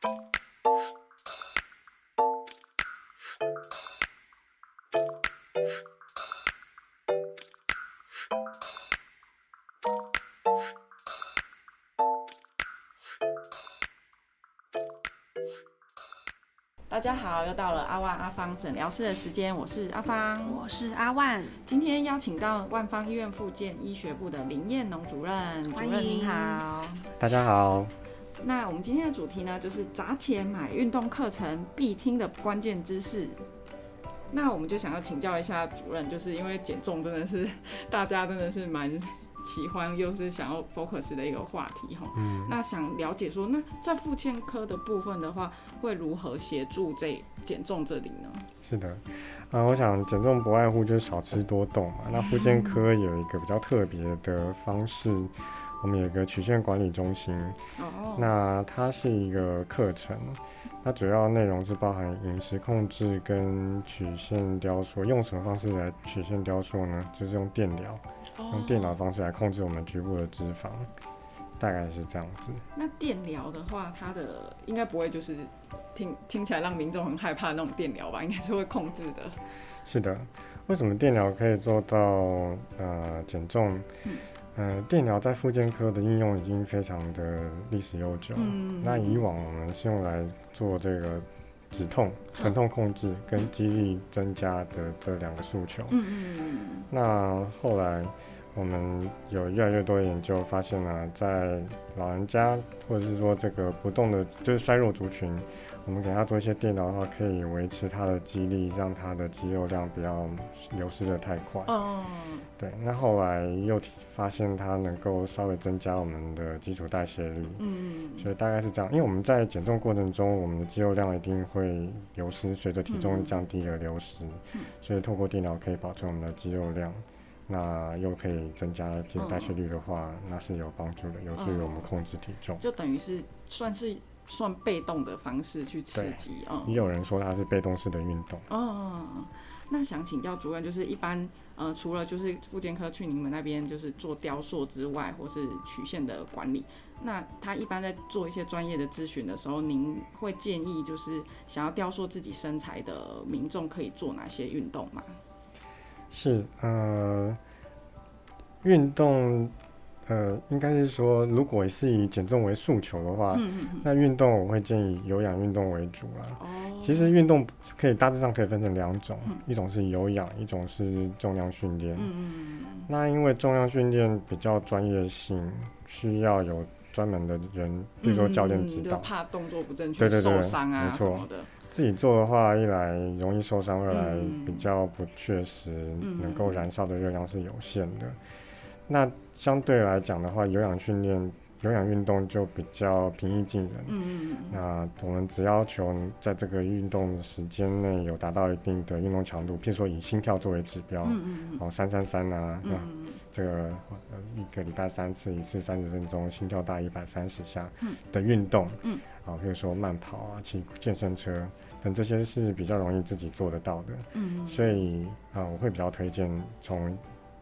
大家好，又到了阿万阿芳诊疗室的时间，我是阿芳，我是阿万。今天邀请到万方医院附健医学部的林彦农主任，主任您好。大家好。那我们今天的主题呢，就是砸钱买运动课程必听的关键知识。那我们就想要请教一下主任，就是因为减重真的是大家真的是蛮喜欢，又是想要 focus 的一个话题哈。嗯。那想了解说，那在妇健科的部分的话，会如何协助这减重这里呢？是的，啊，我想减重不外乎就是少吃多动嘛。那 妇健科有一个比较特别的方式。我们有一个曲线管理中心，那它是一个课程，它主要内容是包含饮食控制跟曲线雕塑。用什么方式来曲线雕塑呢？就是用电疗，用电脑方式来控制我们局部的脂肪，大概是这样子。那电疗的话，它的应该不会就是听听起来让民众很害怕那种电疗吧？应该是会控制的。是的，为什么电疗可以做到呃减重？呃，电疗在复健科的应用已经非常的历史悠久。嗯，那以往我们是用来做这个止痛、疼痛控制跟肌力增加的这两个诉求。嗯嗯嗯。那后来我们有越来越多研究发现呢，在老人家或者是说这个不动的，就是衰弱族群。我们给他做一些电脑的话，可以维持他的肌力，让他的肌肉量不要流失的太快。哦，对。那后来又发现它能够稍微增加我们的基础代谢率。嗯。所以大概是这样，因为我们在减重过程中，我们的肌肉量一定会流失，随着体重降低而流失。嗯。所以透过电脑可以保证我们的肌肉量，那又可以增加基础代谢率的话，那是有帮助的，有助于我们控制体重。就等于是算是。算被动的方式去刺激啊，也有人说它是被动式的运动。哦，那想请教主任，就是一般呃，除了就是妇健科去你们那边就是做雕塑之外，或是曲线的管理，那他一般在做一些专业的咨询的时候，您会建议就是想要雕塑自己身材的民众可以做哪些运动吗？是呃，运动。呃，应该是说，如果是以减重为诉求的话，那运动我会建议有氧运动为主啦。哦，其实运动可以大致上可以分成两种，一种是有氧，一种是重量训练。那因为重量训练比较专业性，需要有专门的人，比如说教练指导，怕动作不正确受伤啊什么的。自己做的话，一来容易受伤，二来比较不确实，能够燃烧的热量是有限的。那相对来讲的话，有氧训练、有氧运动就比较平易近人。嗯嗯嗯。那我们只要求在这个运动时间内有达到一定的运动强度，譬如说以心跳作为指标，嗯嗯嗯。哦，三三三啊，那这个一个礼拜三次，一次三十分钟，心跳大一百三十下的运动。嗯。啊，譬如说慢跑啊，骑健身车等这些是比较容易自己做得到的。嗯嗯。所以啊，我会比较推荐从。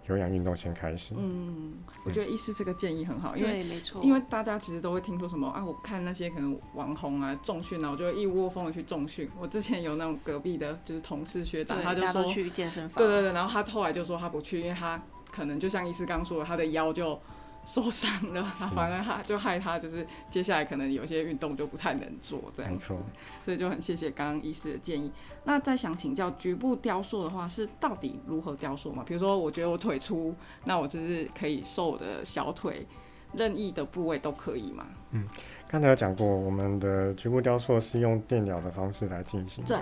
有氧运动先开始。嗯，我觉得医师这个建议很好，因为没错，因为大家其实都会听说什么啊，我看那些可能网红啊重训啊，我就一窝蜂的去重训。我之前有那种隔壁的就是同事学长，他就说去健身房，对对对，然后他后来就说他不去，因为他可能就像医师刚说的，他的腰就。受伤了，反而他就害他，就是接下来可能有些运动就不太能做这样子，所以就很谢谢刚刚医师的建议。那再想请教局部雕塑的话，是到底如何雕塑嘛？比如说，我觉得我腿粗，那我就是可以瘦我的小腿，任意的部位都可以吗？嗯，刚才有讲过，我们的局部雕塑是用电疗的方式来进行，对，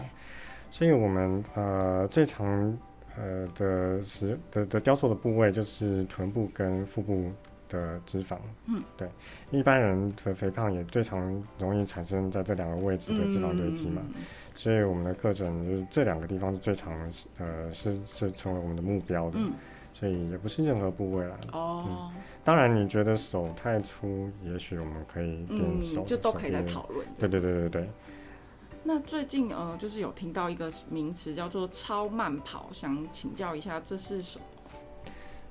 所以我们呃最常呃的时的的雕塑的部位就是臀部跟腹部。的脂肪，嗯，对，一般人的肥胖也最常容易产生在这两个位置的脂肪堆积嘛，所以我们的课程就是这两个地方是最常，呃，是是成为我们的目标的，所以也不是任何部位啦。哦，当然你觉得手太粗，也许我们可以变手，就都可以来讨论。对对对对对。那最近呃，就是有听到一个名词叫做超慢跑，想请教一下这是什么？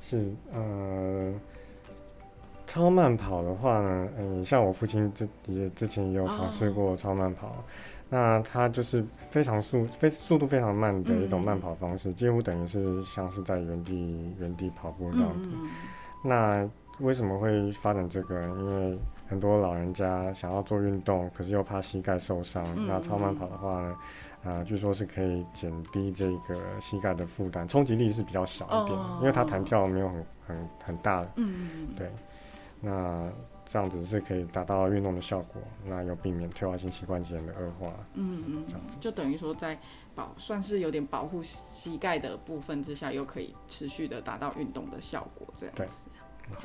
是呃。超慢跑的话呢，嗯，像我父亲之也之前也有尝试过超慢跑，那他就是非常速非速度非常慢的一种慢跑方式，几乎等于是像是在原地原地跑步这样子。那为什么会发展这个？因为很多老人家想要做运动，可是又怕膝盖受伤。那超慢跑的话呢，啊，据说是可以减低这个膝盖的负担，冲击力是比较小一点，因为它弹跳没有很很很大。嗯对。那这样子是可以达到运动的效果，那又避免退化性膝关节的恶化。嗯嗯，这样子就等于说在保算是有点保护膝盖的部分之下，又可以持续的达到运动的效果，这样子。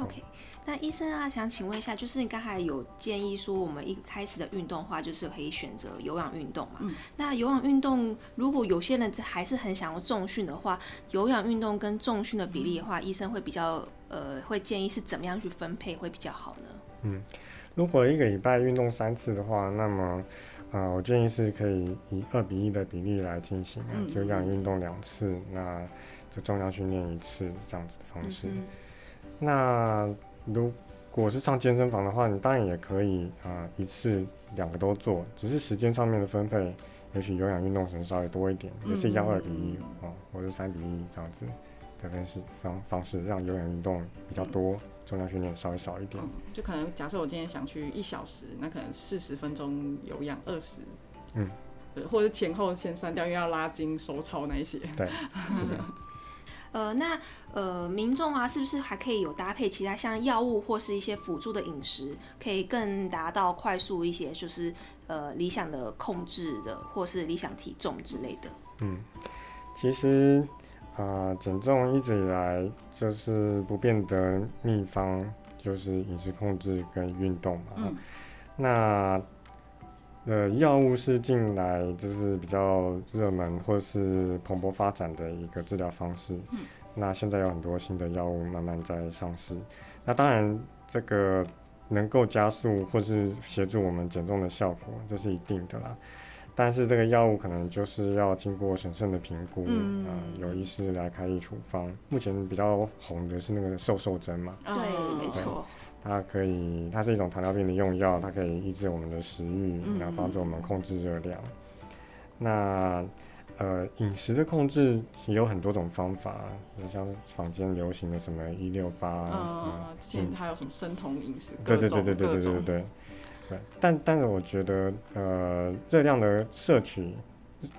OK，那医生啊，想请问一下，就是你刚才有建议说，我们一开始的运动话，就是可以选择有氧运动嘛？嗯。那有氧运动，如果有些人还是很想要重训的话，有氧运动跟重训的比例的话，医生会比较呃，会建议是怎么样去分配会比较好呢？嗯，如果一个礼拜运动三次的话，那么呃，我建议是可以以二比一的比例来进行，有氧运动两次，那这重量训练一次这样子的方式。那如果是上健身房的话，你当然也可以啊，一次两个都做，只是时间上面的分配，也许有氧运动可能稍微多一点，也是一样二比一啊，或者三比一这样子的方式方方式，让有氧运动比较多，重量训练稍微少一点。就可能假设我今天想去一小时，那可能四十分钟有氧，二十，嗯，或者前后先删掉，因为要拉筋、收操那一些。对，是的。呃，那呃，民众啊，是不是还可以有搭配其他像药物或是一些辅助的饮食，可以更达到快速一些，就是呃理想的控制的，或是理想体重之类的？嗯，其实啊，减重一直以来就是不变的秘方，就是饮食控制跟运动嘛。嗯。那呃，药物是近来就是比较热门或是蓬勃发展的一个治疗方式。嗯。那现在有很多新的药物慢慢在上市。那当然，这个能够加速或是协助我们减重的效果，这是一定的啦。但是这个药物可能就是要经过审慎的评估，嗯，有医师来开立处方。目前比较红的是那个瘦瘦针嘛。对，没错。它可以，它是一种糖尿病的用药，它可以抑制我们的食欲，然后帮助我们控制热量。那呃，饮食的控制也有很多种方法，像坊间流行的什么一六八，嗯，之前还有什么生酮饮食，对对对对对对对对但但是我觉得，呃，热量的摄取。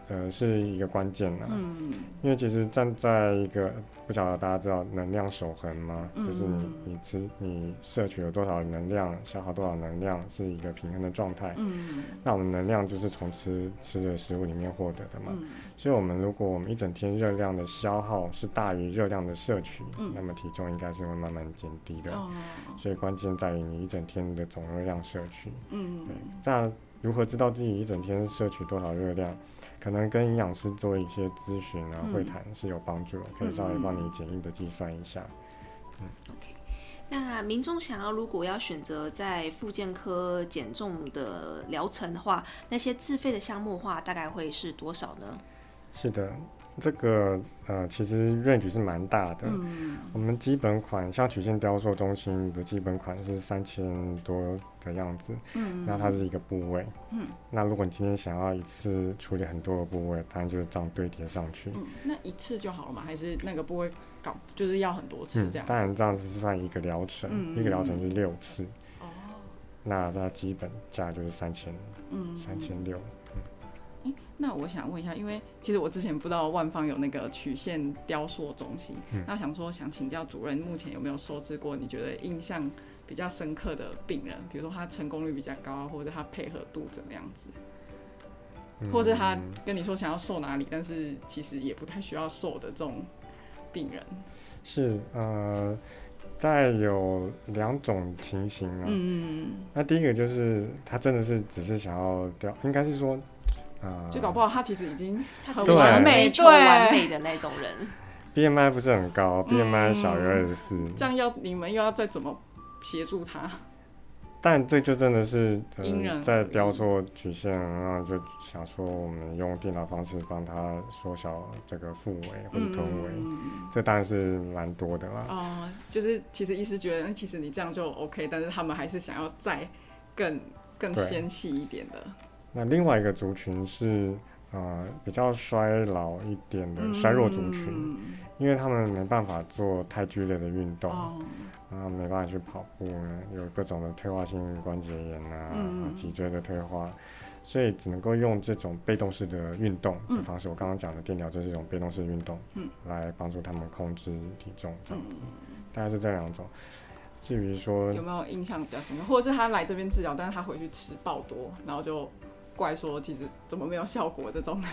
呃，是一个关键呐。嗯，因为其实站在一个不晓得大家知道能量守恒吗？就是你你吃你摄取了多少能量，消耗多少能量，是一个平衡的状态。嗯，那我们能量就是从吃吃的食物里面获得的嘛。所以，我们如果我们一整天热量的消耗是大于热量的摄取，那么体重应该是会慢慢减低的。哦，所以关键在于你一整天的总热量摄取。嗯，对。那如何知道自己一整天摄取多少热量？可能跟营养师做一些咨询啊，会谈是有帮助的，可以稍微帮你简易的计算一下。嗯，OK。那民众想要如果要选择在复健科减重的疗程的话，那些自费的项目的话，大概会是多少呢？是的。这个呃，其实 range 是蛮大的。嗯，我们基本款像曲线雕塑中心的基本款是三千多的样子。嗯，那它是一个部位。嗯，那如果你今天想要一次处理很多个部位，当然就是这样堆叠上去。嗯，那一次就好了嘛？还是那个部位搞就是要很多次这样？当然这样子是算一个疗程，一个疗程是六次。哦，那它基本价就是三千，嗯，三千六。那我想问一下，因为其实我之前不知道万方有那个曲线雕塑中心，那想说想请教主任，目前有没有收治过你觉得印象比较深刻的病人？比如说他成功率比较高，或者他配合度怎么样子，或者他跟你说想要瘦哪里，但是其实也不太需要瘦的这种病人。是呃，在有两种情形啊，嗯，那第一个就是他真的是只是想要雕，应该是说。就搞不好他其实已经很完美、对完美的那种人。BMI 不是很高，BMI 小于二十四。这样要你们又要再怎么协助他？但这就真的是在雕塑曲线，然后就想说我们用电脑方式帮他缩小这个腹围或者臀围，这当然是蛮多的啦。哦，就是其实医师觉得，其实你这样就 OK，但是他们还是想要再更更纤细一点的。那另外一个族群是。呃，比较衰老一点的衰弱族群，因为他们没办法做太剧烈的运动，啊，没办法去跑步，有各种的退化性关节炎啊，脊椎的退化，所以只能够用这种被动式的运动的方式。我刚刚讲的电疗就是一种被动式运动，嗯来帮助他们控制体重，这样子，大概是这两种。至于说有没有印象比较深刻，或者是他来这边治疗，但是他回去吃爆多，然后就。怪说其实怎么没有效果这种的，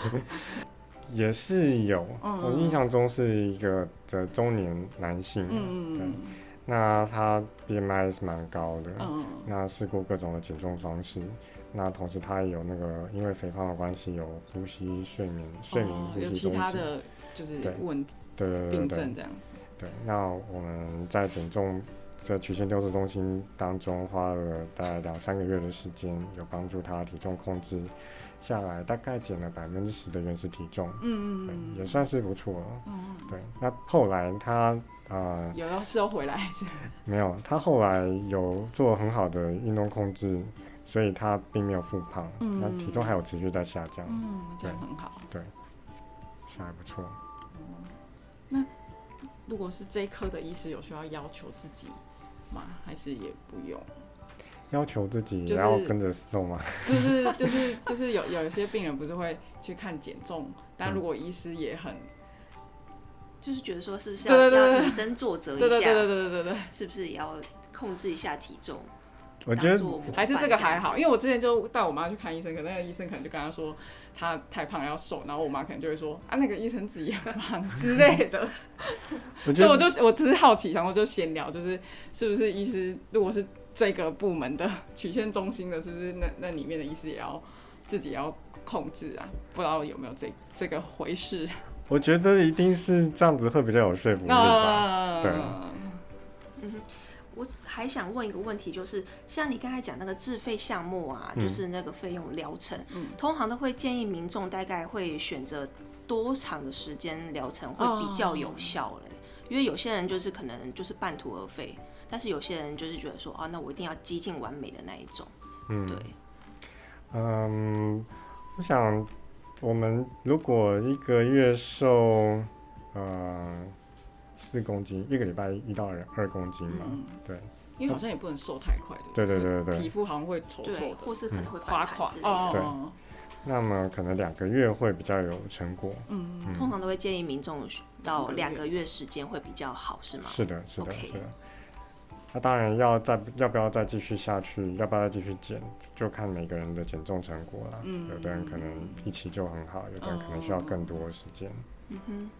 也是有。我印象中是一个的中年男性，嗯对，那他 BMI 是蛮高的，嗯那试过各种的减重方式，那同时他也有那个因为肥胖的关系有呼吸睡眠睡眠呼吸有其他的就是问对对对病症这样子。对，那我们在减重。在曲线雕塑中心当中花了大概两三个月的时间，有帮助他体重控制下来，大概减了百分之十的原始体重，嗯嗯，也算是不错了。嗯对。那后来他呃有要收回来是？没有，他后来有做很好的运动控制，所以他并没有复胖，嗯那体重还有持续在下降。嗯，这样很好。对，是还不错。那如果是这一科的医师，有需要要求自己？吗？还是也不用？要求自己然后跟着瘦吗？就是就是就是有有一些病人不是会去看减重，但如果医师也很，就是觉得说是不是要要以身作则一下？对对对对对对，是不是也要控制一下体重？我觉得还是这个还好，因为我之前就带我妈去看医生，可那个医生可能就跟她说她太胖要瘦，然后我妈可能就会说啊那个医生自己也胖之类的。所以我就我只是好奇，然后就闲聊，就是是不是医师如果是这个部门的曲线中心的，是不是那那里面的医师也要自己要控制啊？不知道有没有这这个回事？我觉得一定是这样子会比较有说服力吧。对。我还想问一个问题，就是像你刚才讲那个自费项目啊，就是那个费用疗程，通常都会建议民众大概会选择多长的时间疗程会比较有效嘞？因为有些人就是可能就是半途而废，但是有些人就是觉得说啊，那我一定要接近完美的那一种。嗯，对。嗯，我想我们如果一个月瘦，呃。四公斤一个礼拜一到二二公斤嘛，对，因为好像也不能瘦太快，对对对对皮肤好像会丑丑的，或是可能会垮垮哦。对，那么可能两个月会比较有成果。嗯，通常都会建议民众到两个月时间会比较好，是吗？是的，是的，是的。那当然要再要不要再继续下去，要不要再继续减，就看每个人的减重成果了。嗯，有的人可能一期就很好，有的人可能需要更多时间。嗯哼。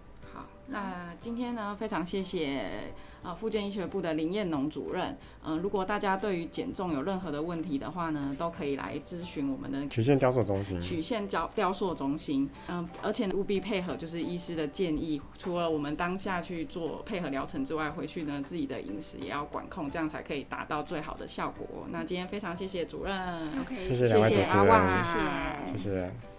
那今天呢，非常谢谢啊，复健医学部的林彦农主任。嗯，如果大家对于减重有任何的问题的话呢，都可以来咨询我们的曲线雕塑中心。曲线雕雕塑中心，嗯，而且务必配合就是医师的建议，除了我们当下去做配合疗程之外，回去呢自己的饮食也要管控，这样才可以达到最好的效果。那今天非常谢谢主任，OK，谢谢两位主持人，谢谢，谢谢。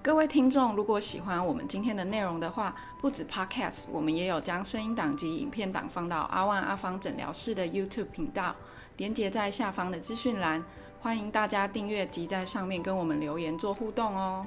各位听众，如果喜欢我们今天的内容的话，不止 Podcast，我们也有将声音档及影片档放到阿万阿芳诊疗室的 YouTube 频道，连接在下方的资讯栏，欢迎大家订阅及在上面跟我们留言做互动哦。